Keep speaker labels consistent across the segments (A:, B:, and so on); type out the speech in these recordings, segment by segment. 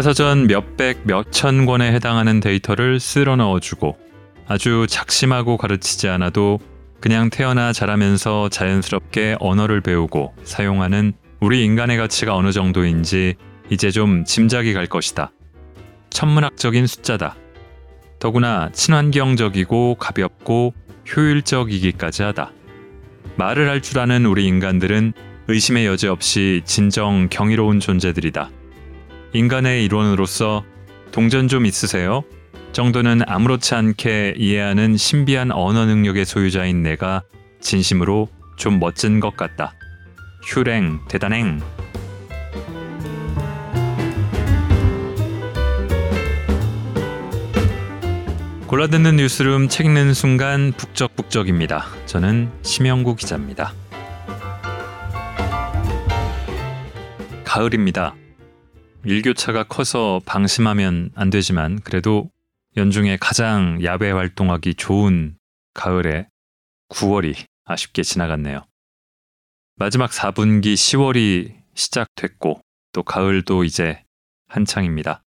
A: 교과서전 몇백, 몇천 권에 해당하는 데이터를 쓸어 넣어주고 아주 작심하고 가르치지 않아도 그냥 태어나 자라면서 자연스럽게 언어를 배우고 사용하는 우리 인간의 가치가 어느 정도인지 이제 좀 짐작이 갈 것이다. 천문학적인 숫자다. 더구나 친환경적이고 가볍고 효율적이기까지 하다. 말을 할 줄 아는 우리 인간들은 의심의 여지 없이 진정 경이로운 존재들이다. 인간의 일원으로서 동전 좀 있으세요? 정도는 아무렇지 않게 이해하는 신비한 언어 능력의 소유자인 내가 진심으로 좀 멋진 것 같다. 휴랭, 대단행. 골라듣는 뉴스룸 책 읽는 순간 북적북적입니다. 저는 심영구 기자입니다. 가을입니다. 일교차가 커서 방심하면 안 되지만 그래도 연중에 가장 야외 활동하기 좋은 가을에 9월이 아쉽게 지나갔네요. 마지막 4분기 10월이 시작됐고 또 가을도 이제 한창입니다.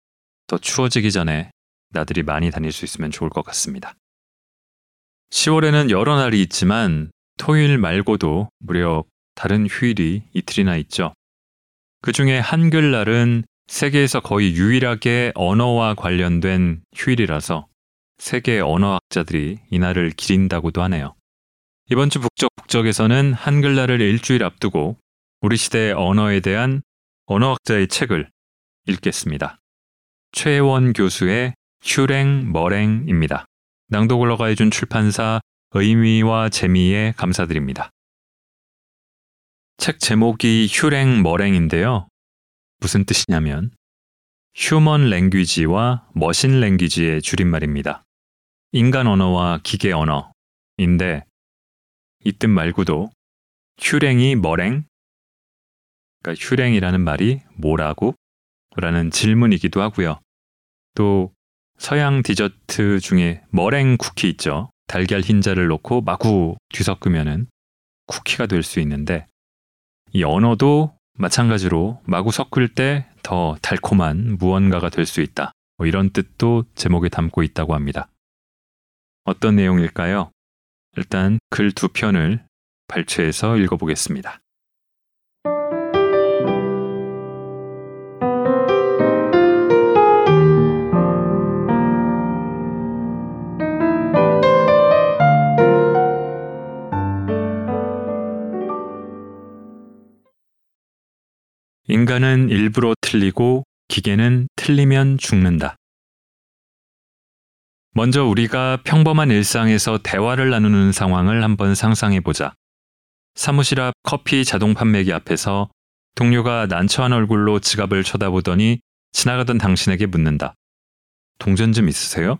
A: 더 추워지기 전에 나들이 많이 다닐 수 있으면 좋을 것 같습니다. 10월에는 여러 날이 있지만 토요일 말고도 무려 다른 휴일이 이틀이나 있죠. 그 중에 한글날은 세계에서 거의 유일하게 언어와 관련된 휴일이라서 세계 언어학자들이 이날을 기린다고도 하네요. 이번 주 북적 북적에서는 한글날을 일주일 앞두고 우리 시대 언어에 대한 언어학자의 책을 읽겠습니다. 최원 교수의 휴랭 머랭입니다. 낭독을 허가해준 출판사 의미와 재미에 감사드립니다. 책 제목이 휴랭 머랭인데요. 무슨 뜻이냐면 휴먼 랭귀지와 머신 랭귀지의 줄임말입니다. 인간 언어와 기계 언어인데 이 뜻 말고도 휴랭이 머랭 그러니까 휴랭이라는 말이 뭐라고? 라는 질문이기도 하고요. 또 서양 디저트 중에 머랭 쿠키 있죠. 달걀 흰자를 넣고 마구 뒤섞으면은 쿠키가 될 수 있는데 이 언어도 마찬가지로 마구 섞을 때 더 달콤한 무언가가 될 수 있다. 뭐 이런 뜻도 제목에 담고 있다고 합니다. 어떤 내용일까요? 일단 글 두 편을 발췌해서 읽어보겠습니다. 인간은 일부러 틀리고 기계는 틀리면 죽는다. 먼저 우리가 평범한 일상에서 대화를 나누는 상황을 한번 상상해 보자. 사무실 앞 커피 자동 판매기 앞에서 동료가 난처한 얼굴로 지갑을 쳐다보더니 지나가던 당신에게 묻는다. 동전 좀 있으세요?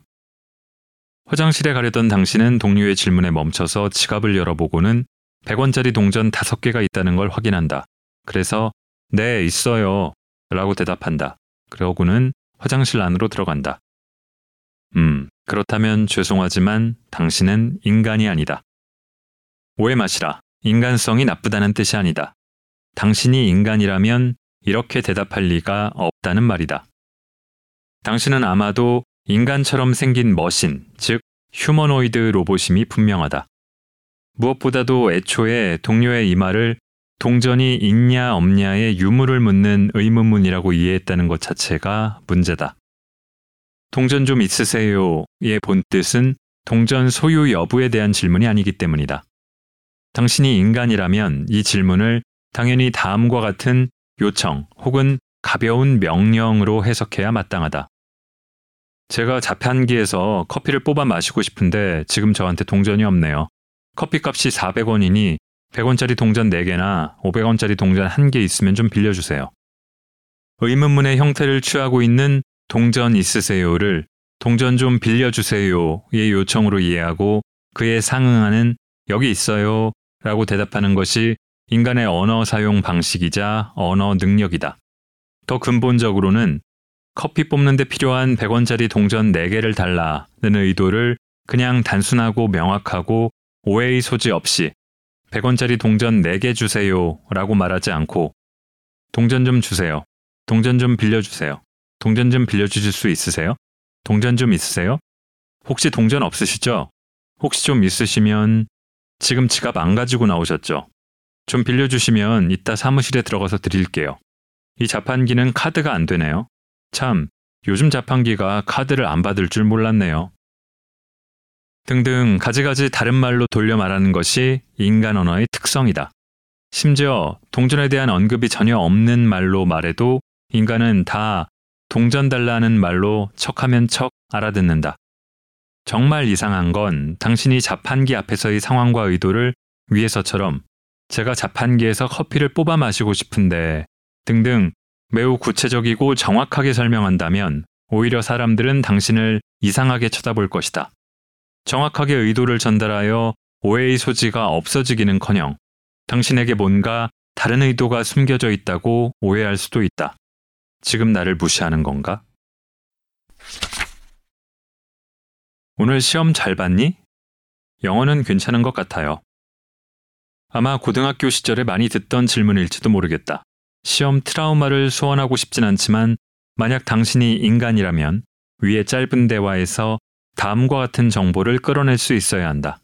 A: 화장실에 가려던 당신은 동료의 질문에 멈춰서 지갑을 열어보고는 100원짜리 동전 5개가 있다는 걸 확인한다. 그래서 네, 있어요. 라고 대답한다. 그러고는 화장실 안으로 들어간다. 음, 그렇다면 죄송하지만 당신은 인간이 아니다. 오해 마시라. 인간성이 나쁘다는 뜻이 아니다. 당신이 인간이라면 이렇게 대답할 리가 없다는 말이다. 당신은 아마도 인간처럼 생긴 머신, 즉 휴머노이드 로봇임이 분명하다. 무엇보다도 애초에 동료의 이 말을 동전이 있냐 없냐의 유무를 묻는 의문문이라고 이해했다는 것 자체가 문제다. 동전 좀 있으세요의 본뜻은 동전 소유 여부에 대한 질문이 아니기 때문이다. 당신이 인간이라면 이 질문을 당연히 다음과 같은 요청 혹은 가벼운 명령으로 해석해야 마땅하다. 제가 자판기에서 커피를 뽑아 마시고 싶은데 지금 저한테 동전이 없네요. 커피값이 400원이니 100원짜리 동전 4개나 500원짜리 동전 1개 있으면 좀 빌려주세요. 의문문의 형태를 취하고 있는 동전 있으세요를 동전 좀 빌려주세요의 요청으로 이해하고 그에 상응하는 여기 있어요 라고 대답하는 것이 인간의 언어 사용 방식이자 언어 능력이다. 더 근본적으로는 커피 뽑는데 필요한 100원짜리 동전 4개를 달라는 의도를 그냥 단순하고 명확하고 오해의 소지 없이 100원짜리 동전 4개 주세요 라고 말하지 않고 동전 좀 주세요. 동전 좀 빌려주세요. 동전 좀 빌려주실 수 있으세요? 동전 좀 있으세요? 혹시 동전 없으시죠? 혹시 좀 있으시면 지금 지갑 안 가지고 나오셨죠? 좀 빌려주시면 이따 사무실에 들어가서 드릴게요. 이 자판기는 카드가 안 되네요. 참, 요즘 자판기가 카드를 안 받을 줄 몰랐네요. 등등 가지가지 다른 말로 돌려 말하는 것이 인간 언어의 특성이다. 심지어 동전에 대한 언급이 전혀 없는 말로 말해도 인간은 다 동전 달라는 말로 척하면 척 알아듣는다. 정말 이상한 건 당신이 자판기 앞에서의 상황과 의도를 위해서처럼 제가 자판기에서 커피를 뽑아 마시고 싶은데 등등 매우 구체적이고 정확하게 설명한다면 오히려 사람들은 당신을 이상하게 쳐다볼 것이다. 정확하게 의도를 전달하여 오해의 소지가 없어지기는 커녕 당신에게 뭔가 다른 의도가 숨겨져 있다고 오해할 수도 있다. 지금 나를 무시하는 건가? 오늘 시험 잘 봤니? 영어는 괜찮은 것 같아요. 아마 고등학교 시절에 많이 듣던 질문일지도 모르겠다. 시험 트라우마를 소환하고 싶진 않지만 만약 당신이 인간이라면 위의 짧은 대화에서 다음과 같은 정보를 끌어낼 수 있어야 한다.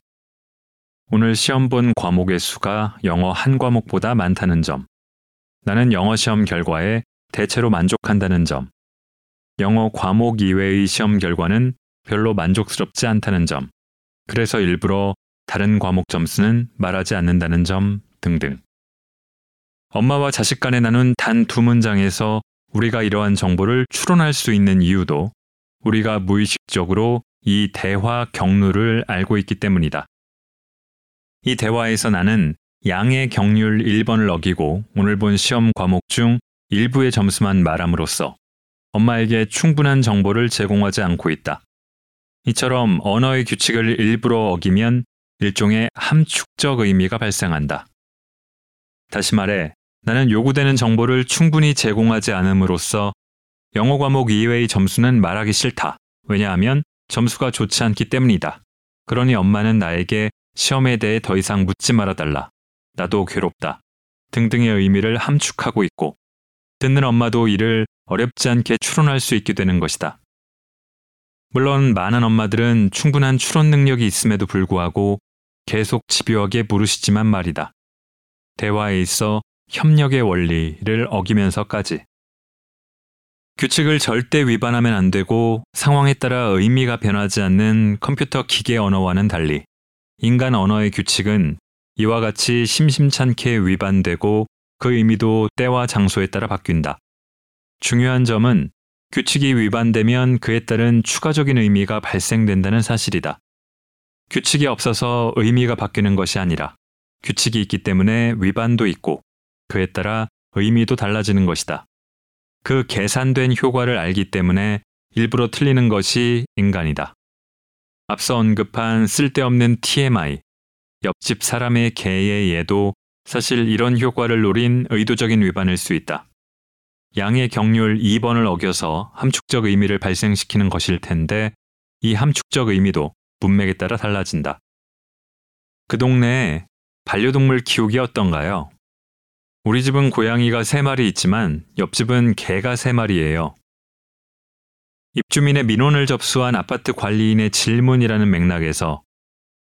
A: 오늘 시험 본 과목의 수가 영어 한 과목보다 많다는 점. 나는 영어 시험 결과에 대체로 만족한다는 점. 영어 과목 이외의 시험 결과는 별로 만족스럽지 않다는 점. 그래서 일부러 다른 과목 점수는 말하지 않는다는 점 등등. 엄마와 자식 간에 나눈 단 두 문장에서 우리가 이러한 정보를 추론할 수 있는 이유도 우리가 무의식적으로 이 대화 경로를 알고 있기 때문이다. 이 대화에서 나는 양의 경률 1번을 어기고 오늘 본 시험 과목 중 일부의 점수만 말함으로써 엄마에게 충분한 정보를 제공하지 않고 있다. 이처럼 언어의 규칙을 일부러 어기면 일종의 함축적 의미가 발생한다. 다시 말해, 나는 요구되는 정보를 충분히 제공하지 않음으로써 영어 과목 이외의 점수는 말하기 싫다. 왜냐하면 점수가 좋지 않기 때문이다. 그러니 엄마는 나에게 시험에 대해 더 이상 묻지 말아달라. 나도 괴롭다. 등등의 의미를 함축하고 있고, 듣는 엄마도 이를 어렵지 않게 추론할 수 있게 되는 것이다. 물론 많은 엄마들은 충분한 추론 능력이 있음에도 불구하고 계속 집요하게 물으시지만 말이다. 대화에 있어 협력의 원리를 어기면서까지. 규칙을 절대 위반하면 안 되고 상황에 따라 의미가 변하지 않는 컴퓨터 기계 언어와는 달리 인간 언어의 규칙은 이와 같이 심심찮게 위반되고 그 의미도 때와 장소에 따라 바뀐다. 중요한 점은 규칙이 위반되면 그에 따른 추가적인 의미가 발생된다는 사실이다. 규칙이 없어서 의미가 바뀌는 것이 아니라 규칙이 있기 때문에 위반도 있고 그에 따라 의미도 달라지는 것이다. 그 계산된 효과를 알기 때문에 일부러 틀리는 것이 인간이다. 앞서 언급한 쓸데없는 TMI, 옆집 사람의 개의 예도 사실 이런 효과를 노린 의도적인 위반일 수 있다. 양의 경률 2번을 어겨서 함축적 의미를 발생시키는 것일 텐데 이 함축적 의미도 문맥에 따라 달라진다. 그 동네에 반려동물 키우기 어떤가요? 우리 집은 고양이가 3마리 있지만 옆집은 개가 3마리예요. 입주민의 민원을 접수한 아파트 관리인의 질문이라는 맥락에서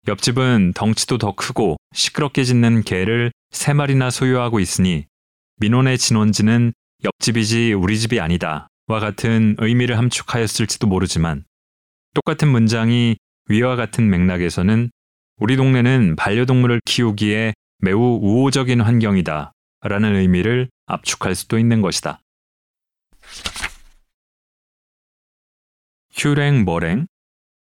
A: 옆집은 덩치도 더 크고 시끄럽게 짖는 개를 3마리나 소유하고 있으니 민원의 진원지는 옆집이지 우리 집이 아니다. 와 같은 의미를 함축하였을지도 모르지만 똑같은 문장이 위와 같은 맥락에서는 우리 동네는 반려동물을 키우기에 매우 우호적인 환경이다. 라는 의미를 압축할 수도 있는 것이다. 휴랭 머랭?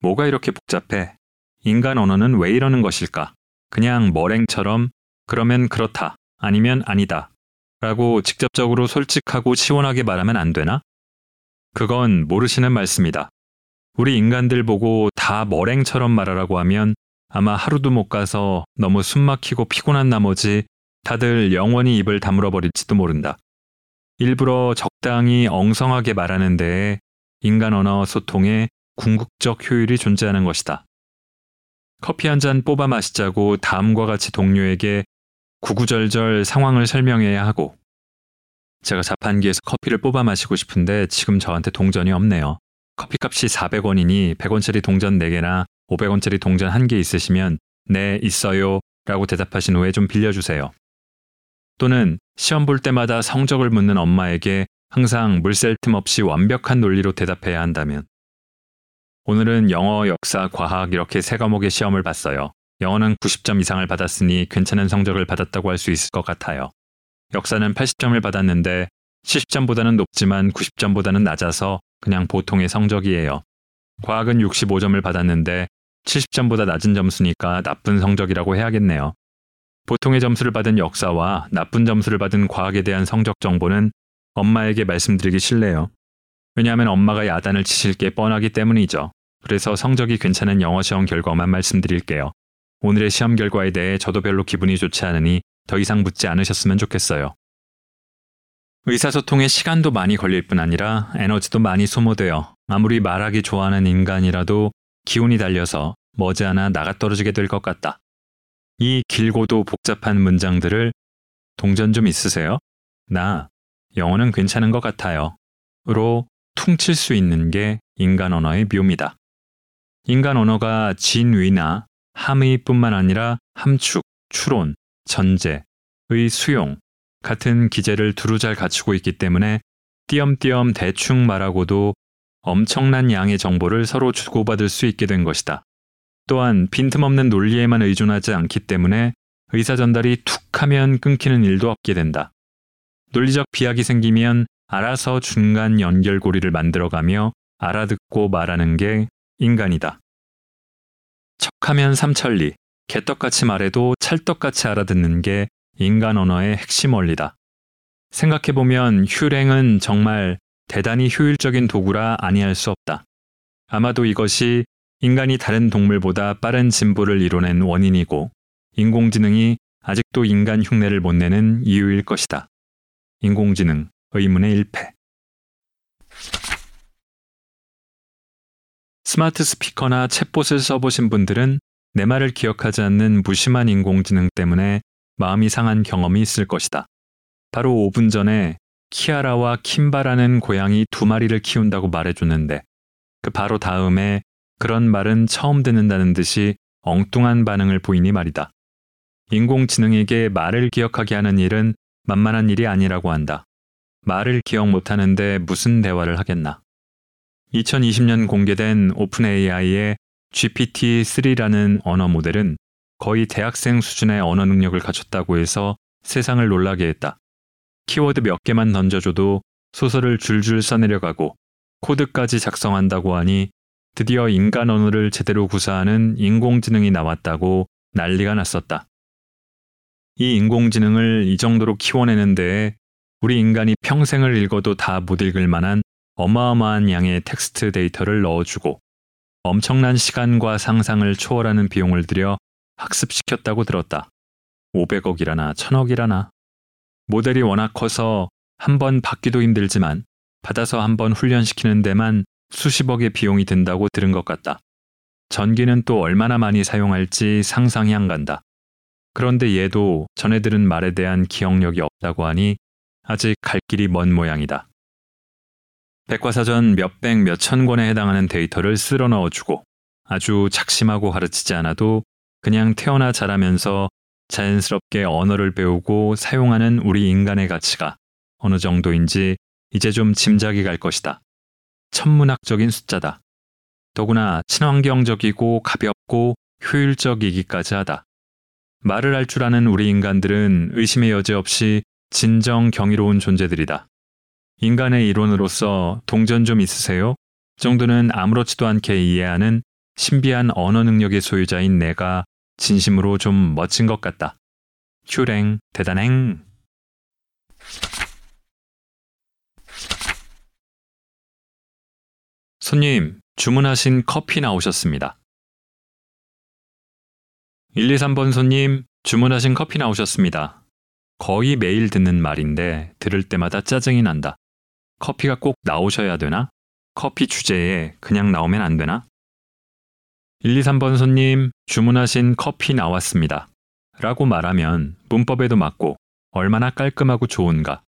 A: 뭐가 이렇게 복잡해? 인간 언어는 왜 이러는 것일까? 그냥 머랭처럼 그러면 그렇다, 아니면 아니다. 라고 직접적으로 솔직하고 시원하게 말하면 안 되나? 그건 모르시는 말씀이다. 우리 인간들 보고 다 머랭처럼 말하라고 하면 아마 하루도 못 가서 너무 숨 막히고 피곤한 나머지 다들 영원히 입을 다물어 버릴지도 모른다. 일부러 적당히 엉성하게 말하는 데에 인간 언어 소통에 궁극적 효율이 존재하는 것이다. 커피 한 잔 뽑아 마시자고 다음과 같이 동료에게 구구절절 상황을 설명해야 하고 제가 자판기에서 커피를 뽑아 마시고 싶은데 지금 저한테 동전이 없네요. 커피값이 400원이니 100원짜리 동전 4개나 500원짜리 동전 1개 있으시면 네, 있어요. 라고 대답하신 후에 좀 빌려주세요. 또는 시험 볼 때마다 성적을 묻는 엄마에게 항상 물샐 틈 없이 완벽한 논리로 대답해야 한다면 오늘은 영어, 역사, 과학 이렇게 세 과목의 시험을 봤어요. 영어는 90점 이상을 받았으니 괜찮은 성적을 받았다고 할 수 있을 것 같아요. 역사는 80점을 받았는데 70점보다는 높지만 90점보다는 낮아서 그냥 보통의 성적이에요. 과학은 65점을 받았는데 70점보다 낮은 점수니까 나쁜 성적이라고 해야겠네요. 보통의 점수를 받은 역사와 나쁜 점수를 받은 과학에 대한 성적 정보는 엄마에게 말씀드리기 싫네요. 왜냐하면 엄마가 야단을 치실 게 뻔하기 때문이죠. 그래서 성적이 괜찮은 영어 시험 결과만 말씀드릴게요. 오늘의 시험 결과에 대해 저도 별로 기분이 좋지 않으니 더 이상 묻지 않으셨으면 좋겠어요. 의사소통에 시간도 많이 걸릴 뿐 아니라 에너지도 많이 소모되어 아무리 말하기 좋아하는 인간이라도 기운이 달려서 머지않아 나가 떨어지게 될 것 같다. 이 길고도 복잡한 문장들을 동전 좀 있으세요? 나 영어는 괜찮은 것 같아요. 로 퉁칠 수 있는 게 인간 언어의 묘미다. 인간 언어가 진위나 함의뿐만 아니라 함축, 추론, 전제의 수용 같은 기제를 두루 잘 갖추고 있기 때문에 띄엄띄엄 대충 말하고도 엄청난 양의 정보를 서로 주고받을 수 있게 된 것이다. 또한 빈틈없는 논리에만 의존하지 않기 때문에 의사 전달이 툭 하면 끊기는 일도 없게 된다. 논리적 비약이 생기면 알아서 중간 연결고리를 만들어가며 알아듣고 말하는 게 인간이다. 척하면 삼천리, 개떡같이 말해도 찰떡같이 알아듣는 게 인간 언어의 핵심 원리다. 생각해보면 휴랭은 정말 대단히 효율적인 도구라 아니할 수 없다. 아마도 이것이 인간이 다른 동물보다 빠른 진보를 이뤄낸 원인이고 인공지능이 아직도 인간 흉내를 못 내는 이유일 것이다. 인공지능 의문의 1패 스마트 스피커나 챗봇을 써보신 분들은 내 말을 기억하지 않는 무심한 인공지능 때문에 마음이 상한 경험이 있을 것이다. 바로 5분 전에 키아라와 킴바라는 고양이 두 마리를 키운다고 말해줬는데 그 바로 다음에 그런 말은 처음 듣는다는 듯이 엉뚱한 반응을 보이니 말이다. 인공지능에게 말을 기억하게 하는 일은 만만한 일이 아니라고 한다. 말을 기억 못하는데 무슨 대화를 하겠나. 2020년 공개된 오픈 AI의 GPT-3라는 언어 모델은 거의 대학생 수준의 언어 능력을 갖췄다고 해서 세상을 놀라게 했다. 키워드 몇 개만 던져줘도 소설을 줄줄 써내려가고 코드까지 작성한다고 하니 드디어 인간 언어를 제대로 구사하는 인공지능이 나왔다고 난리가 났었다. 이 인공지능을 이 정도로 키워내는 데에 우리 인간이 평생을 읽어도 다 못 읽을 만한 어마어마한 양의 텍스트 데이터를 넣어주고 엄청난 시간과 상상을 초월하는 비용을 들여 학습시켰다고 들었다. 500억이라나 1000억이라나. 모델이 워낙 커서 한 번 받기도 힘들지만 받아서 한 번 훈련시키는 데만 수십억의 비용이 든다고 들은 것 같다. 전기는 또 얼마나 많이 사용할지 상상이 안 간다. 그런데 얘도 전에 들은 말에 대한 기억력이 없다고 하니 아직 갈 길이 먼 모양이다. 백과사전 몇백 몇천 권에 해당하는 데이터를 쓸어 넣어주고 아주 작심하고 가르치지 않아도 그냥 태어나 자라면서 자연스럽게 언어를 배우고 사용하는 우리 인간의 가치가 어느 정도인지 이제 좀 짐작이 갈 것이다. 천문학적인 숫자다. 더구나 친환경적이고 가볍고 효율적이기까지 하다. 말을 할 줄 아는 우리 인간들은 의심의 여지 없이 진정 경이로운 존재들이다. 인간의 이론으로서 동전 좀 있으세요? 정도는 아무렇지도 않게 이해하는 신비한 언어 능력의 소유자인 내가 진심으로 좀 멋진 것 같다. 휴랭, 대단행. 손님, 주문하신 커피 나오셨습니다. 1, 2, 3번 손님, 주문하신 커피 나오셨습니다. 거의 매일 듣는 말인데 들을 때마다 짜증이 난다. 커피가 꼭 나오셔야 되나? 커피 주제에 그냥 나오면 안 되나? 1, 2, 3번 손님, 주문하신 커피 나왔습니다. 라고 말하면 문법에도 맞고 얼마나 깔끔하고 좋은가.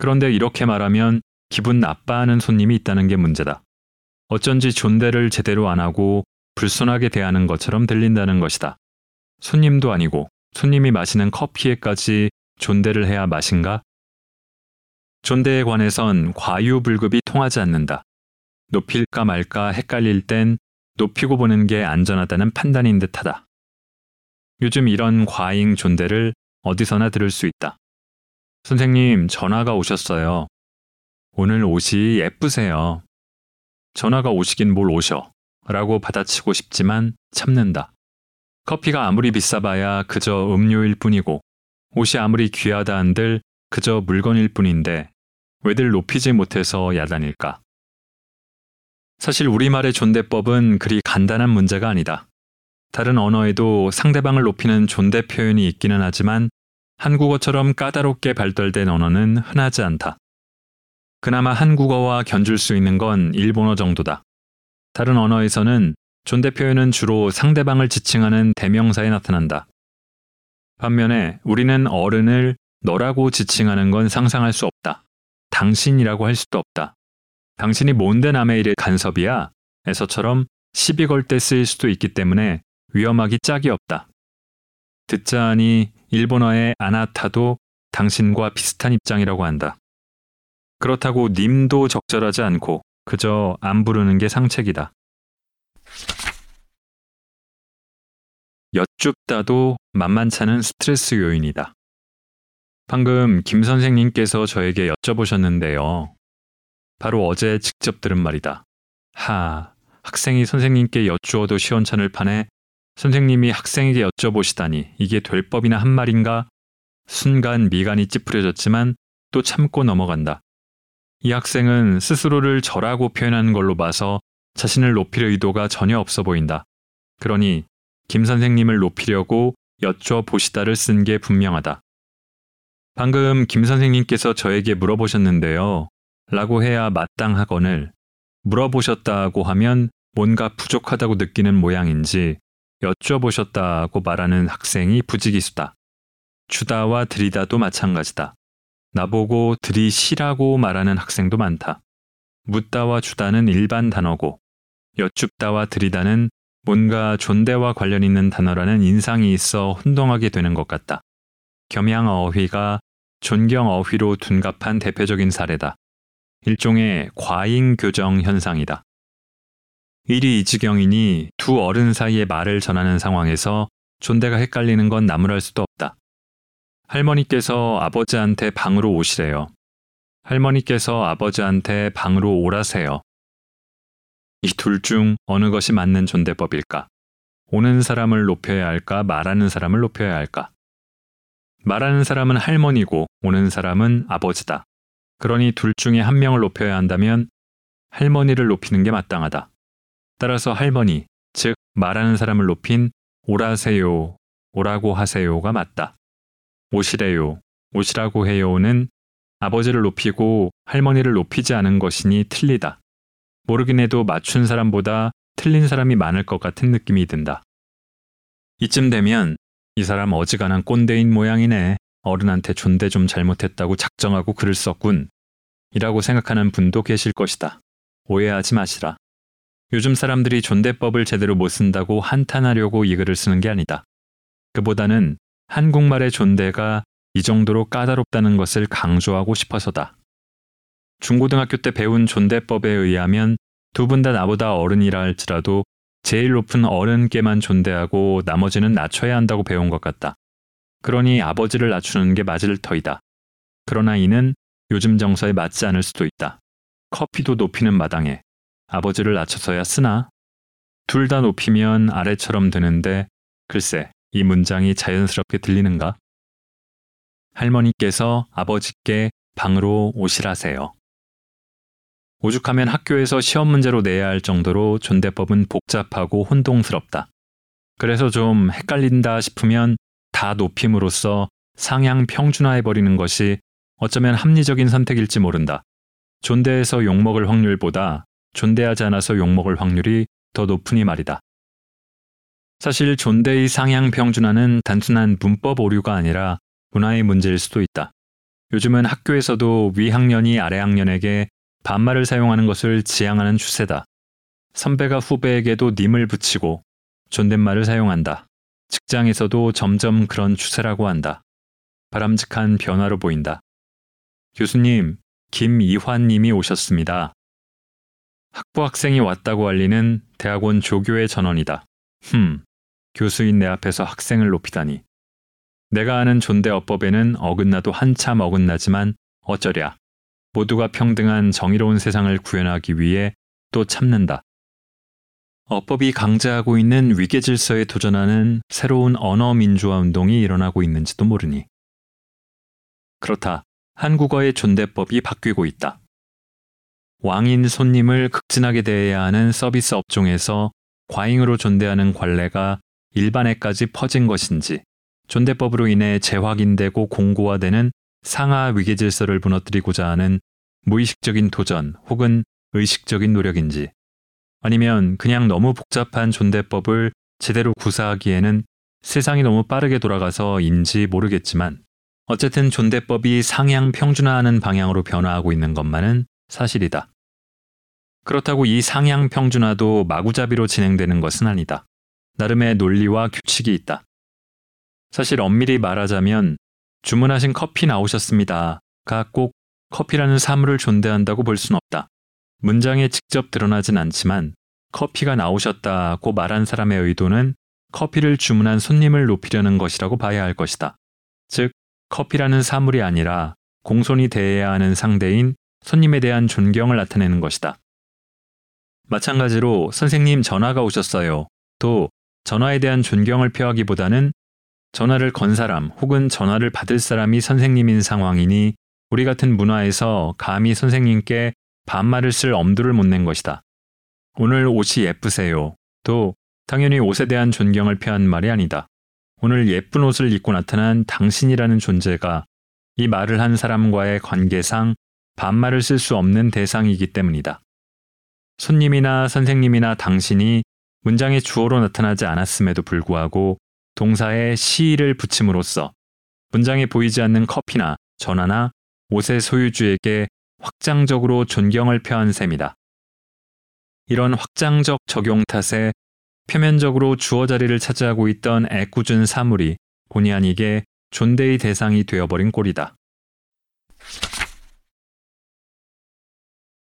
A: 그런데 이렇게 말하면 기분 나빠하는 손님이 있다는 게 문제다. 어쩐지 존대를 제대로 안 하고 불손하게 대하는 것처럼 들린다는 것이다. 손님도 아니고 손님이 마시는 커피에까지 존대를 해야 맛인가? 존대에 관해선 과유불급이 통하지 않는다. 높일까 말까 헷갈릴 땐 높이고 보는 게 안전하다는 판단인 듯하다. 요즘 이런 과잉 존대를 어디서나 들을 수 있다. 선생님, 전화가 오셨어요. 오늘 옷이 예쁘세요. 전화가 오시긴 뭘 오셔. 라고 받아치고 싶지만 참는다. 커피가 아무리 비싸봐야 그저 음료일 뿐이고 옷이 아무리 귀하다 한들 그저 물건일 뿐인데 왜들 높이지 못해서 야단일까? 사실 우리말의 존대법은 그리 간단한 문제가 아니다. 다른 언어에도 상대방을 높이는 존대 표현이 있기는 하지만 한국어처럼 까다롭게 발달된 언어는 흔하지 않다. 그나마 한국어와 견줄 수 있는 건 일본어 정도다. 다른 언어에서는 존대 표현은 주로 상대방을 지칭하는 대명사에 나타난다. 반면에 우리는 어른을 너라고 지칭하는 건 상상할 수 없다. 당신이라고 할 수도 없다. 당신이 뭔데 남의 일에 간섭이야? 에서처럼 시비 걸 때 쓰일 수도 있기 때문에 위험하기 짝이 없다. 듣자 하니 일본어의 아나타도 당신과 비슷한 입장이라고 한다. 그렇다고 님도 적절하지 않고 그저 안 부르는 게 상책이다. 여쭙다도 만만찮은 스트레스 요인이다. 방금 김 선생님께서 저에게 여쭤보셨는데요. 바로 어제 직접 들은 말이다. 하, 학생이 선생님께 여쭈어도 시원찮을 판에 선생님이 학생에게 여쭤보시다니 이게 될 법이나 한 말인가? 순간 미간이 찌푸려졌지만 또 참고 넘어간다. 이 학생은 스스로를 저라고 표현하는 걸로 봐서 자신을 높일 의도가 전혀 없어 보인다. 그러니 김 선생님을 높이려고 여쭤보시다를 쓴 게 분명하다. 방금 김 선생님께서 저에게 물어보셨는데요. 라고 해야 마땅하거늘 물어보셨다고 하면 뭔가 부족하다고 느끼는 모양인지 여쭤보셨다고 말하는 학생이 부지기수다. 주다와 들이다도 마찬가지다. 나보고 들이시라고 말하는 학생도 많다. 묻다와 주다는 일반 단어고 여쭙다와 들이다는 뭔가 존대와 관련 있는 단어라는 인상이 있어 혼동하게 되는 것 같다. 겸양 어휘가 존경 어휘로 둔갑한 대표적인 사례다. 일종의 과잉 교정 현상이다. 일이 이지경이니 두 어른 사이의 말을 전하는 상황에서 존대가 헷갈리는 건 나무랄 수도 없다. 할머니께서 아버지한테 방으로 오시래요. 할머니께서 아버지한테 방으로 오라세요. 이 둘 중 어느 것이 맞는 존대법일까? 오는 사람을 높여야 할까? 말하는 사람을 높여야 할까? 말하는 사람은 할머니고 오는 사람은 아버지다. 그러니 둘 중에 한 명을 높여야 한다면 할머니를 높이는 게 마땅하다. 따라서 할머니, 즉 말하는 사람을 높인 오라세요, 오라고 하세요가 맞다. 오시래요, 오시라고 해요는 아버지를 높이고 할머니를 높이지 않은 것이니 틀리다. 모르긴 해도 맞춘 사람보다 틀린 사람이 많을 것 같은 느낌이 든다. 이쯤 되면 이 사람 어지간한 꼰대인 모양이네. 어른한테 존대 좀 잘못했다고 작정하고 글을 썼군. 이라고 생각하는 분도 계실 것이다. 오해하지 마시라. 요즘 사람들이 존대법을 제대로 못 쓴다고 한탄하려고 이 글을 쓰는 게 아니다. 그보다는 한국말의 존대가 이 정도로 까다롭다는 것을 강조하고 싶어서다. 중고등학교 때 배운 존대법에 의하면 두 분 다 나보다 어른이라 할지라도 제일 높은 어른께만 존대하고 나머지는 낮춰야 한다고 배운 것 같다. 그러니 아버지를 낮추는 게 맞을 터이다. 그러나 이는 요즘 정서에 맞지 않을 수도 있다. 커피도 높이는 마당에 아버지를 낮춰서야 쓰나? 둘 다 높이면 아래처럼 되는데 글쎄 이 문장이 자연스럽게 들리는가? 할머니께서 아버지께 방으로 오시라세요. 오죽하면 학교에서 시험 문제로 내야 할 정도로 존대법은 복잡하고 혼동스럽다. 그래서 좀 헷갈린다 싶으면 다 높임으로써 상향 평준화해버리는 것이 어쩌면 합리적인 선택일지 모른다. 존대해서 욕먹을 확률보다 존대하지 않아서 욕먹을 확률이 더 높으니 말이다. 사실 존대의 상향 평준화는 단순한 문법 오류가 아니라 문화의 문제일 수도 있다. 요즘은 학교에서도 위학년이 아래학년에게 반말을 사용하는 것을 지향하는 추세다. 선배가 후배에게도 님을 붙이고 존댓말을 사용한다. 직장에서도 점점 그런 추세라고 한다. 바람직한 변화로 보인다. 교수님, 김이환 님이 오셨습니다. 학부 학생이 왔다고 알리는 대학원 조교의 전원이다. 흠, 교수인 내 앞에서 학생을 높이다니. 내가 아는 존대어법에는 어긋나도 한참 어긋나지만 어쩌랴. 모두가 평등한 정의로운 세상을 구현하기 위해 또 참는다. 어법이 강제하고 있는 위계 질서에 도전하는 새로운 언어 민주화 운동이 일어나고 있는지도 모르니. 그렇다. 한국어의 존대법이 바뀌고 있다. 왕인 손님을 극진하게 대해야 하는 서비스 업종에서 과잉으로 존대하는 관례가 일반에까지 퍼진 것인지, 존대법으로 인해 재확인되고 공고화되는 상하 위계 질서를 무너뜨리고자 하는 무의식적인 도전 혹은 의식적인 노력인지, 아니면 그냥 너무 복잡한 존대법을 제대로 구사하기에는 세상이 너무 빠르게 돌아가서인지 모르겠지만, 어쨌든 존대법이 상향 평준화하는 방향으로 변화하고 있는 것만은 사실이다. 그렇다고 이 상향 평준화도 마구잡이로 진행되는 것은 아니다. 나름의 논리와 규칙이 있다. 사실 엄밀히 말하자면 주문하신 커피 나오셨습니다가 꼭 커피라는 사물을 존대한다고 볼 수는 없다. 문장에 직접 드러나진 않지만 커피가 나오셨다고 말한 사람의 의도는 커피를 주문한 손님을 높이려는 것이라고 봐야 할 것이다. 즉, 커피라는 사물이 아니라 공손히 대해야 하는 상대인 손님에 대한 존경을 나타내는 것이다. 마찬가지로 선생님 전화가 오셨어요. 또 전화에 대한 존경을 표하기보다는 전화를 건 사람 혹은 전화를 받을 사람이 선생님인 상황이니 우리 같은 문화에서 감히 선생님께 반말을 쓸 엄두를 못 낸 것이다. 오늘 옷이 예쁘세요. 또 당연히 옷에 대한 존경을 표한 말이 아니다. 오늘 예쁜 옷을 입고 나타난 당신이라는 존재가 이 말을 한 사람과의 관계상 반말을 쓸 수 없는 대상이기 때문이다. 손님이나 선생님이나 당신이 문장의 주어로 나타나지 않았음에도 불구하고 동사에 시를 붙임으로써 문장에 보이지 않는 커피나 전화나 옷의 소유주에게 확장적으로 존경을 표한 셈이다. 이런 확장적 적용 탓에 표면적으로 주어 자리를 차지하고 있던 애꿎은 사물이 본의 아니게 존대의 대상이 되어버린 꼴이다.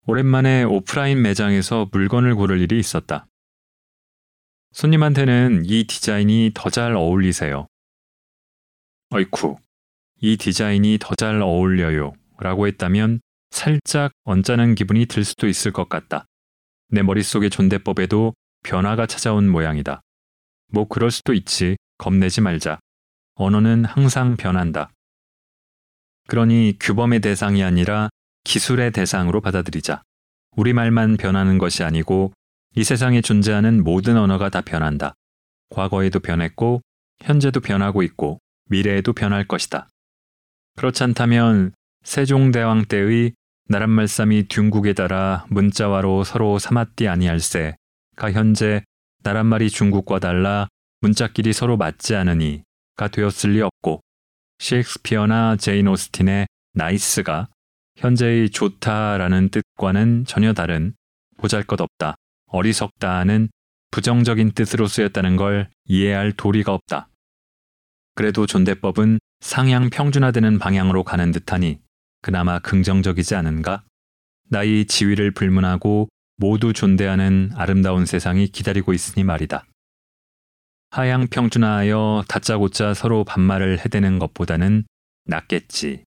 A: 오랜만에 오프라인 매장에서 물건을 고를 일이 있었다. 손님한테는 이 디자인이 더 잘 어울리세요. 어이쿠, 이 디자인이 더 잘 어울려요. 라고 했다면 살짝 언짢은 기분이 들 수도 있을 것 같다. 내 머릿속의 존대법에도 변화가 찾아온 모양이다. 뭐 그럴 수도 있지. 겁내지 말자. 언어는 항상 변한다. 그러니 규범의 대상이 아니라 기술의 대상으로 받아들이자. 우리말만 변하는 것이 아니고 이 세상에 존재하는 모든 언어가 다 변한다. 과거에도 변했고, 현재도 변하고 있고, 미래에도 변할 것이다. 그렇지 않다면 세종대왕 때의 나랏말싸미 듕귁에 달아 문자와로 서르 사맛디 아니할세가 현재 나랏말이 중국과 달라 문자끼리 서로 맞지 않으니가 되었을 리 없고 셰익스피어나 제인 오스틴의 nice가 현재의 좋다라는 뜻과는 전혀 다른 보잘것없다, 어리석다는 부정적인 뜻으로 쓰였다는 걸 이해할 도리가 없다. 그래도 존대법은 상향 평준화되는 방향으로 가는 듯하니 그나마 긍정적이지 않은가? 나의 지위를 불문하고 모두 존대하는 아름다운 세상이 기다리고 있으니 말이다. 하향 평준화하여 다짜고짜 서로 반말을 해대는 것보다는 낫겠지.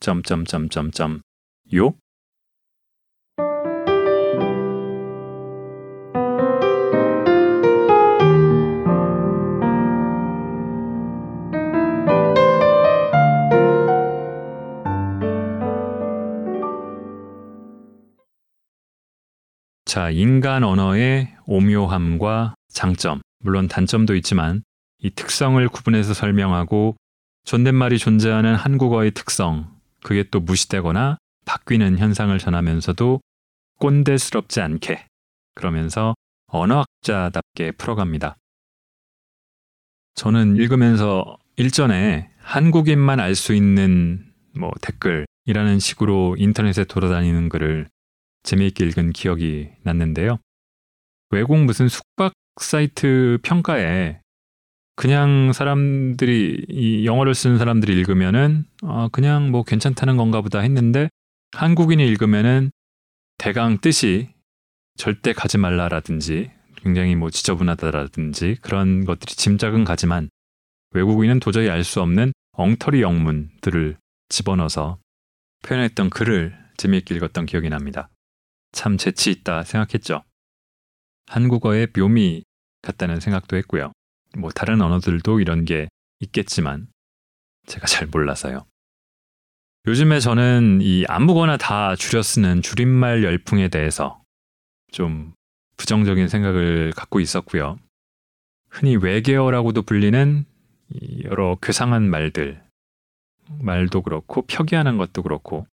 A: 점점점점점 요? 자, 인간 언어의 오묘함과 장점, 물론 단점도 있지만 이 특성을 구분해서 설명하고 존댓말이 존재하는 한국어의 특성, 그게 또 무시되거나 바뀌는 현상을 전하면서도 꼰대스럽지 않게 그러면서 언어학자답게 풀어갑니다. 저는 읽으면서 일전에 한국인만 알 수 있는 뭐 댓글이라는 식으로 인터넷에 돌아다니는 글을 재미있게 읽은 기억이 났는데요. 외국 무슨 숙박 사이트 평가에 그냥 사람들이 이 영어를 쓰는 사람들이 읽으면은 어 그냥 뭐 괜찮다는 건가 보다 했는데 한국인이 읽으면은 대강 뜻이 절대 가지 말라라든지 굉장히 뭐 지저분하다라든지 그런 것들이 짐작은 가지만 외국인은 도저히 알 수 없는 엉터리 영문들을 집어넣어서 표현했던 글을 재미있게 읽었던 기억이 납니다. 참 재치 있다 생각했죠. 한국어의 묘미 같다는 생각도 했고요. 뭐 다른 언어들도 이런 게 있겠지만 제가 잘 몰라서요. 요즘에 저는 이 아무거나 다 줄여 쓰는 줄임말 열풍에 대해서 좀 부정적인 생각을 갖고 있었고요. 흔히 외계어라고도 불리는 여러 괴상한 말들, 말도 그렇고 표기하는 것도 그렇고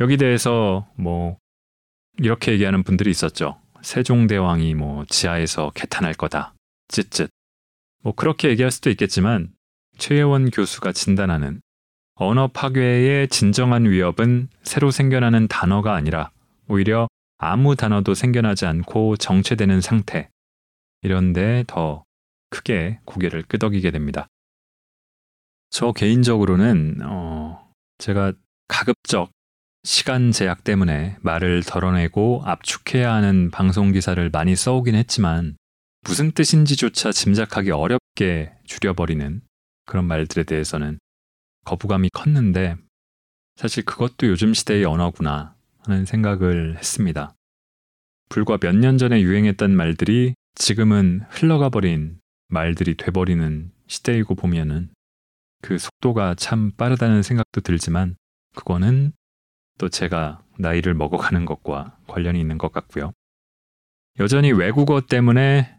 A: 여기 대해서 뭐 이렇게 얘기하는 분들이 있었죠. 세종대왕이 뭐 지하에서 개탄할 거다. 쯧쯧. 뭐 그렇게 얘기할 수도 있겠지만 최혜원 교수가 진단하는 언어 파괴의 진정한 위협은 새로 생겨나는 단어가 아니라 오히려 아무 단어도 생겨나지 않고 정체되는 상태. 이런데 더 크게 고개를 끄덕이게 됩니다. 저 개인적으로는 어 제가 가급적 시간 제약 때문에 말을 덜어내고 압축해야 하는 방송 기사를 많이 써오긴 했지만 무슨 뜻인지조차 짐작하기 어렵게 줄여버리는 그런 말들에 대해서는 거부감이 컸는데 사실 그것도 요즘 시대의 언어구나 하는 생각을 했습니다. 불과 몇 년 전에 유행했던 말들이 지금은 흘러가 버린 말들이 돼버리는 시대이고 보면은 그 속도가 참 빠르다는 생각도 들지만 그거는 또 제가 나이를 먹어가는 것과 관련이 있는 것 같고요. 여전히 외국어 때문에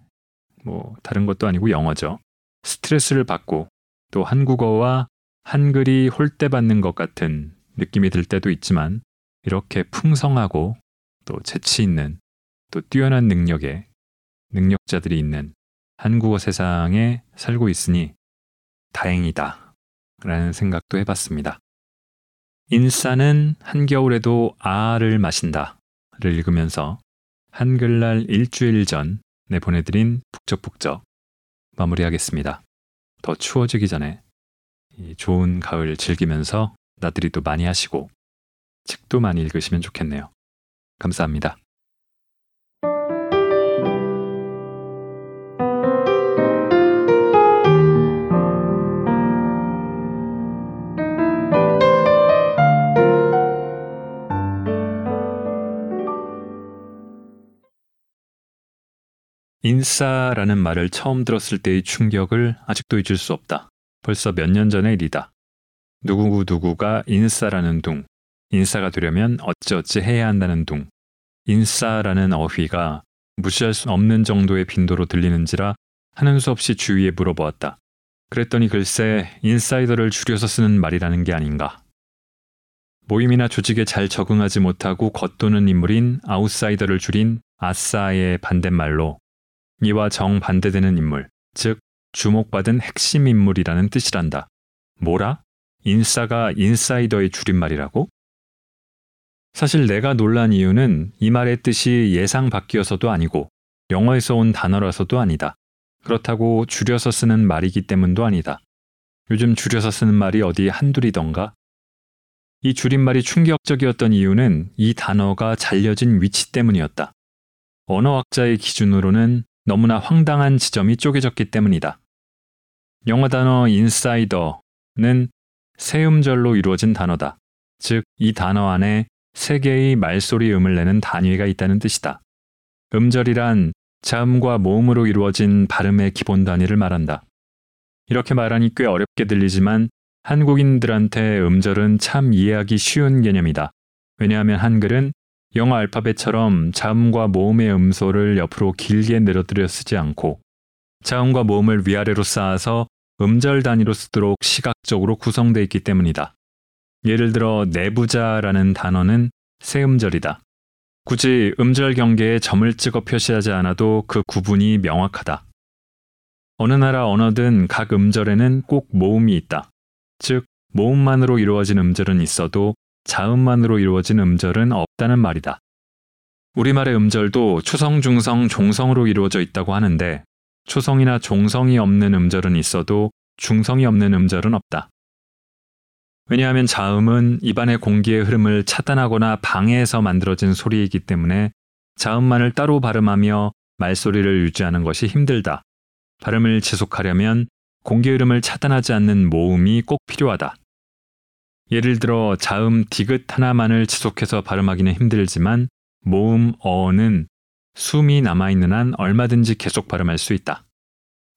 A: 뭐 다른 것도 아니고 영어죠. 스트레스를 받고 또 한국어와 한글이 홀대받는 것 같은 느낌이 들 때도 있지만 이렇게 풍성하고 또 재치 있는 또 뛰어난 능력의 능력자들이 있는 한국어 세상에 살고 있으니 다행이다 라는 생각도 해봤습니다. 인싸는 한겨울에도 아를 마신다를 읽으면서 한글날 일주일 전 내보내드린 북적북적 마무리하겠습니다. 더 추워지기 전에 좋은 가을 즐기면서 나들이도 많이 하시고 책도 많이 읽으시면 좋겠네요. 감사합니다. 인싸라는 말을 처음 들었을 때의 충격을 아직도 잊을 수 없다. 벌써 몇 년 전의 일이다. 누구 누구가 인싸라는 둥, 인싸가 되려면 어찌어찌 해야 한다는 둥, 인싸라는 어휘가 무시할 수 없는 정도의 빈도로 들리는지라 하는 수 없이 주위에 물어보았다. 그랬더니 글쎄 인사이더를 줄여서 쓰는 말이라는 게 아닌가. 모임이나 조직에 잘 적응하지 못하고 겉도는 인물인 아웃사이더를 줄인 아싸의 반대말로 이와 정반대되는 인물, 즉 주목받은 핵심 인물이라는 뜻이란다. 뭐라? 인싸가 인사이더의 줄임말이라고? 사실 내가 놀란 이유는 이 말의 뜻이 예상 밖이어서도 아니고 영어에서 온 단어라서도 아니다. 그렇다고 줄여서 쓰는 말이기 때문도 아니다. 요즘 줄여서 쓰는 말이 어디 한둘이던가? 이 줄임말이 충격적이었던 이유는 이 단어가 잘려진 위치 때문이었다. 언어학자의 기준으로는 너무나 황당한 지점이 쪼개졌기 때문이다. 영어 단어 인사이더는 세 음절로 이루어진 단어다. 즉, 이 단어 안에 세 개의 말소리 음을 내는 단위가 있다는 뜻이다. 음절이란 자음과 모음으로 이루어진 발음의 기본 단위를 말한다. 이렇게 말하니 꽤 어렵게 들리지만 한국인들한테 음절은 참 이해하기 쉬운 개념이다. 왜냐하면 한글은 영어 알파벳처럼 자음과 모음의 음소를 옆으로 길게 늘어뜨려 쓰지 않고 자음과 모음을 위아래로 쌓아서 음절 단위로 쓰도록 시각적으로 구성되어 있기 때문이다. 예를 들어 내부자라는 단어는 세 음절이다. 굳이 음절 경계에 점을 찍어 표시하지 않아도 그 구분이 명확하다. 어느 나라 언어든 각 음절에는 꼭 모음이 있다. 즉, 모음만으로 이루어진 음절은 있어도 자음만으로 이루어진 음절은 없다는 말이다. 우리말의 음절도 초성, 중성, 종성으로 이루어져 있다고 하는데 초성이나 종성이 없는 음절은 있어도 중성이 없는 음절은 없다. 왜냐하면 자음은 입안의 공기의 흐름을 차단하거나 방해해서 만들어진 소리이기 때문에 자음만을 따로 발음하며 말소리를 유지하는 것이 힘들다. 발음을 지속하려면 공기 흐름을 차단하지 않는 모음이 꼭 필요하다. 예를 들어 자음 디귿 하나만을 지속해서 발음하기는 힘들지만 모음 어는 숨이 남아있는 한 얼마든지 계속 발음할 수 있다.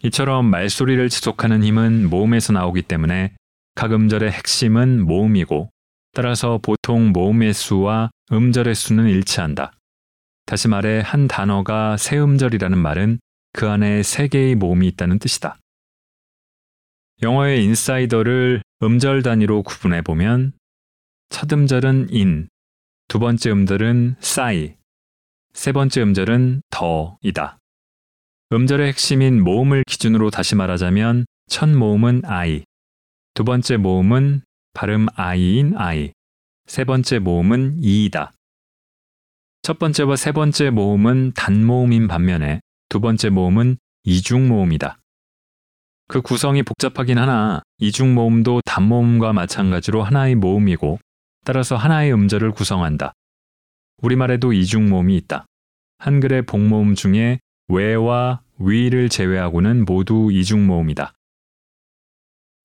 A: 이처럼 말소리를 지속하는 힘은 모음에서 나오기 때문에 각 음절의 핵심은 모음이고 따라서 보통 모음의 수와 음절의 수는 일치한다. 다시 말해 한 단어가 세 음절이라는 말은 그 안에 세 개의 모음이 있다는 뜻이다. 영어의 인사이더를 음절 단위로 구분해 보면 첫 음절은 in, 두 번째 음절은 싸이, 세 번째 음절은 더이다. 음절의 핵심인 모음을 기준으로 다시 말하자면 첫 모음은 I, 두 번째 모음은 발음 I인 I, 세 번째 모음은 이이다. 첫 번째와 세 번째 모음은 단모음인 반면에 두 번째 모음은 이중 모음이다. 그 구성이 복잡하긴 하나 이중 모음도 단모음과 마찬가지로 하나의 모음이고 따라서 하나의 음절을 구성한다. 우리말에도 이중 모음이 있다. 한글의 복모음 중에 외와 위를 제외하고는 모두 이중 모음이다.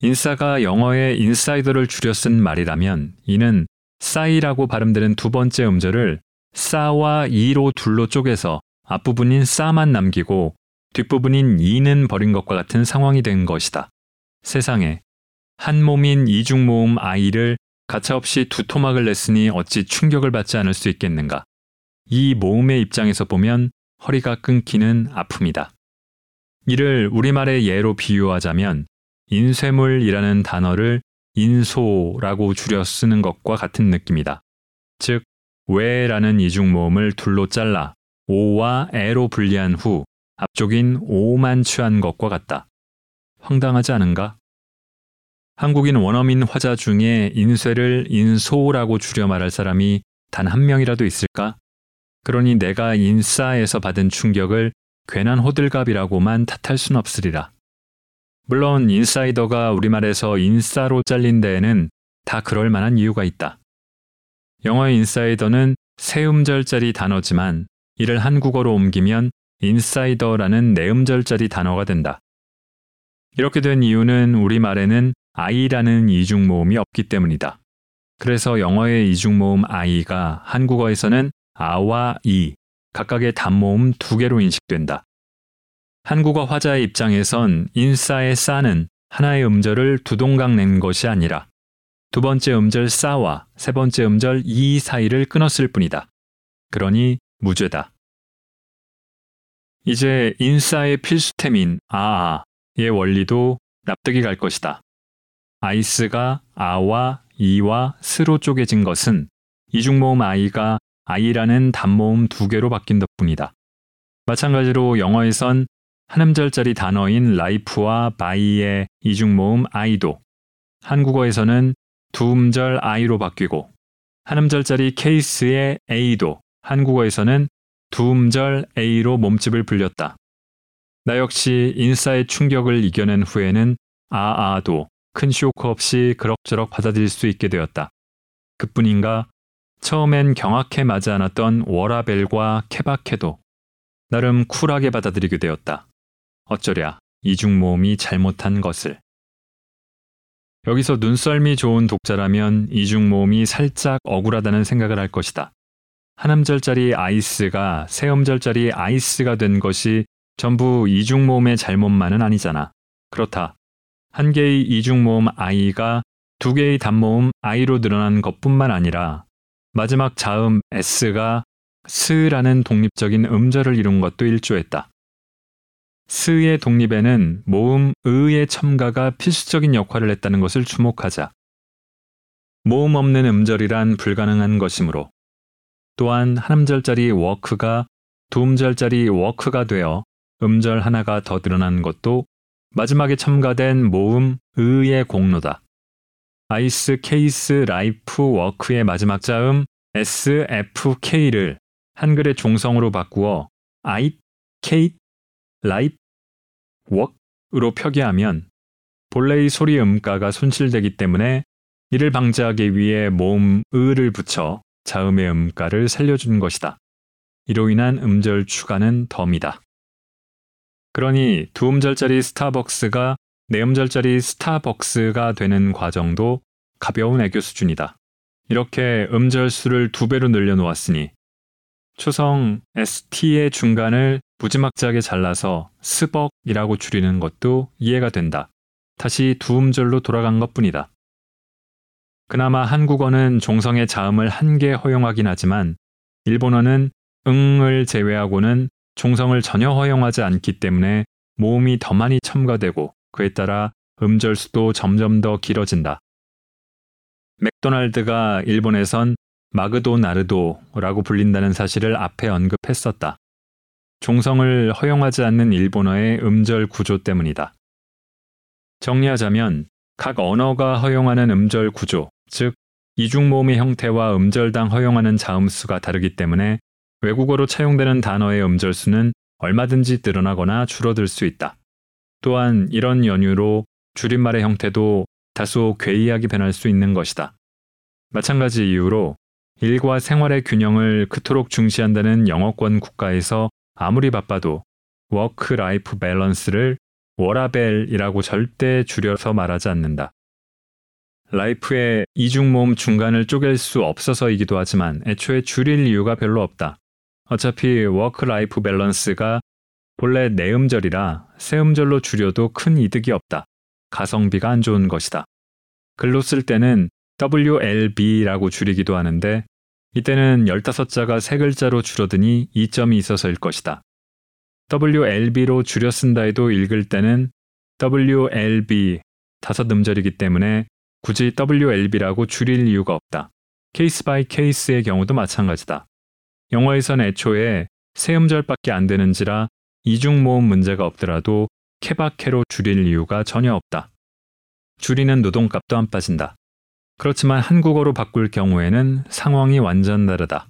A: 인싸가 영어의 인사이더를 줄여 쓴 말이라면 이는 싸이라고 발음되는 두 번째 음절을 싸와 이로 둘로 쪼개서 앞부분인 싸만 남기고 뒷부분인 이는 버린 것과 같은 상황이 된 것이다. 세상에 한 몸인 이중 모음 아이를 가차없이 두 토막을 냈으니 어찌 충격을 받지 않을 수 있겠는가. 이 모음의 입장에서 보면 허리가 끊기는 아픔이다. 이를 우리말의 예로 비유하자면 인쇄물이라는 단어를 인소라고 줄여 쓰는 것과 같은 느낌이다. 즉, 왜라는 이중 모음을 둘로 잘라 오와 에로 분리한 후 앞쪽인 오만 취한 것과 같다. 황당하지 않은가? 한국인 원어민 화자 중에 인쇄를 인소라고 줄여 말할 사람이 단 한 명이라도 있을까? 그러니 내가 인싸에서 받은 충격을 괜한 호들갑이라고만 탓할 순 없으리라. 물론 인사이더가 우리말에서 인싸로 잘린 데에는 다 그럴 만한 이유가 있다. 영어의 인사이더는 세 음절짜리 단어지만 이를 한국어로 옮기면 인사이더라는 네 음절짜리 단어가 된다. 이렇게 된 이유는 우리말에는 I라는 이중 모음이 없기 때문이다. 그래서 영어의 이중 모음 I가 한국어에서는 아와 이 각각의 단모음 두 개로 인식된다. 한국어 화자의 입장에선 인싸의 싸는 하나의 음절을 두 동강 낸 것이 아니라 두 번째 음절 싸와 세 번째 음절 이 사이를 끊었을 뿐이다. 그러니 무죄다. 이제 인싸의 필수템인 아아의 원리도 납득이 갈 것이다. 아이스가 아와 이와 스로 쪼개진 것은 이중모음 아이가 아이라는 단모음 두 개로 바뀐 덕분이다. 마찬가지로 영어에선 한 음절짜리 단어인 life와 by의 이중모음 아이도 한국어에서는 두 음절 아이로 바뀌고 한 음절짜리 case의 에이도 한국어에서는 두 음절 에이로 몸집을 불렸다. 나 역시 인싸의 충격을 이겨낸 후에는 아아도 큰 쇼크 없이 그럭저럭 받아들일 수 있게 되었다. 그뿐인가 처음엔 경악해 맞지 않았던 워라벨과 케바케도 나름 쿨하게 받아들이게 되었다. 어쩌랴 이중모음이 잘못한 것을. 여기서 눈썰미 좋은 독자라면 이중모음이 살짝 억울하다는 생각을 할 것이다. 한 음절짜리 ice가 세 음절짜리 아이스가 된 것이 전부 이중모음의 잘못만은 아니잖아. 그렇다. 한 개의 이중모음 아이가 두 개의 단모음 아이로 늘어난 것뿐만 아니라 마지막 자음 S가 스라는 독립적인 음절을 이룬 것도 일조했다. 스의 독립에는 모음 으의 첨가가 필수적인 역할을 했다는 것을 주목하자. 모음 없는 음절이란 불가능한 것이므로 또한 한 음절짜리 work가 두 음절짜리 워크가 되어 음절 하나가 더 늘어난 것도 마지막에 첨가된 모음 으의 공로다. ice case life work의 마지막 자음 SFK를 한글의 종성으로 바꾸어 아잇, 케잇, 라잎, 웍으로 표기하면 본래의 소리 음가가 손실되기 때문에 이를 방지하기 위해 모음 을을 붙여 자음의 음가를 살려준 것이다. 이로 인한 음절 추가는 덤이다. 그러니 두 음절짜리 스타벅스가 네 음절짜리 스타벅스가 되는 과정도 가벼운 애교 수준이다. 이렇게 음절 수를 두 배로 늘려놓았으니 초성 ST의 중간을 무지막지하게 잘라서 스벅이라고 줄이는 것도 이해가 된다. 다시 두 음절로 돌아간 것 뿐이다. 그나마 한국어는 종성의 자음을 한 개 허용하긴 하지만 일본어는 응을 제외하고는 종성을 전혀 허용하지 않기 때문에 모음이 더 많이 첨가되고 그에 따라 음절수도 점점 더 길어진다. 맥도날드가 일본에선 마그도 나르도라고 불린다는 사실을 앞에 언급했었다. 종성을 허용하지 않는 일본어의 음절 구조 때문이다. 정리하자면 각 언어가 허용하는 음절 구조, 즉 이중 모음의 형태와 음절당 허용하는 자음수가 다르기 때문에 외국어로 차용되는 단어의 음절수는 얼마든지 늘어나거나 줄어들 수 있다. 또한 이런 연유로 줄임말의 형태도 다소 괴이하게 변할 수 있는 것이다. 마찬가지 이유로 일과 생활의 균형을 그토록 중시한다는 영어권 국가에서 아무리 바빠도 work life balance를 워라밸이라고 절대 줄여서 말하지 않는다. life의 이중모음 중간을 쪼갤 수 없어서이기도 하지만 애초에 줄일 이유가 별로 없다. 어차피 work life balance가 본래 네 음절이라 세음절로 줄여도 큰 이득이 없다. 가성비가 안 좋은 것이다. 글로 쓸 때는 WLB라고 줄이기도 하는데 이때는 15자가 3글자로 줄어드니 이점이 있어서일 것이다. WLB로 줄여 쓴다 해도 읽을 때는 WLB 다섯 음절이기 때문에 굳이 WLB라고 줄일 이유가 없다. case by case의 경우도 마찬가지다. 영어에선 애초에 세 음절밖에 안 되는지라 이중 모음 문제가 없더라도 케바케로 줄일 이유가 전혀 없다. 줄이는 노동값도 안 빠진다. 그렇지만 한국어로 바꿀 경우에는 상황이 완전 다르다.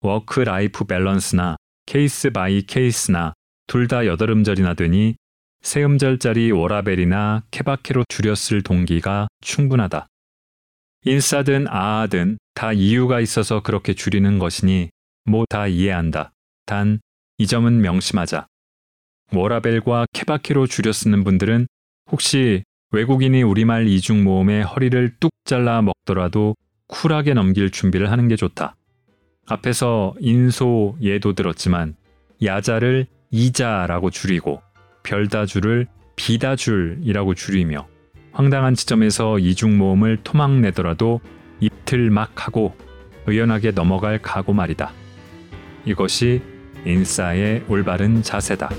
A: work life balance나 case by case나 둘 다 여덟음절이나 되니 세음절짜리 워라밸이나 케바케로 줄였을 동기가 충분하다. 인싸든 아아든 다 이유가 있어서 그렇게 줄이는 것이니 뭐 다 이해한다. 단 이 점은 명심하자. 워라벨과 케바케로 줄여 쓰는 분들은 혹시 외국인이 우리말 이중 모음에 허리를 뚝 잘라 먹더라도 쿨하게 넘길 준비를 하는 게 좋다. 앞에서 인소 예도 들었지만 야자를 이자라고 줄이고 별다줄을 비다줄이라고 줄이며 황당한 지점에서 이중 모음을 토막 내더라도 입틀 막 하고 의연하게 넘어갈 각오 말이다. 이것이 인싸의 올바른 자세다.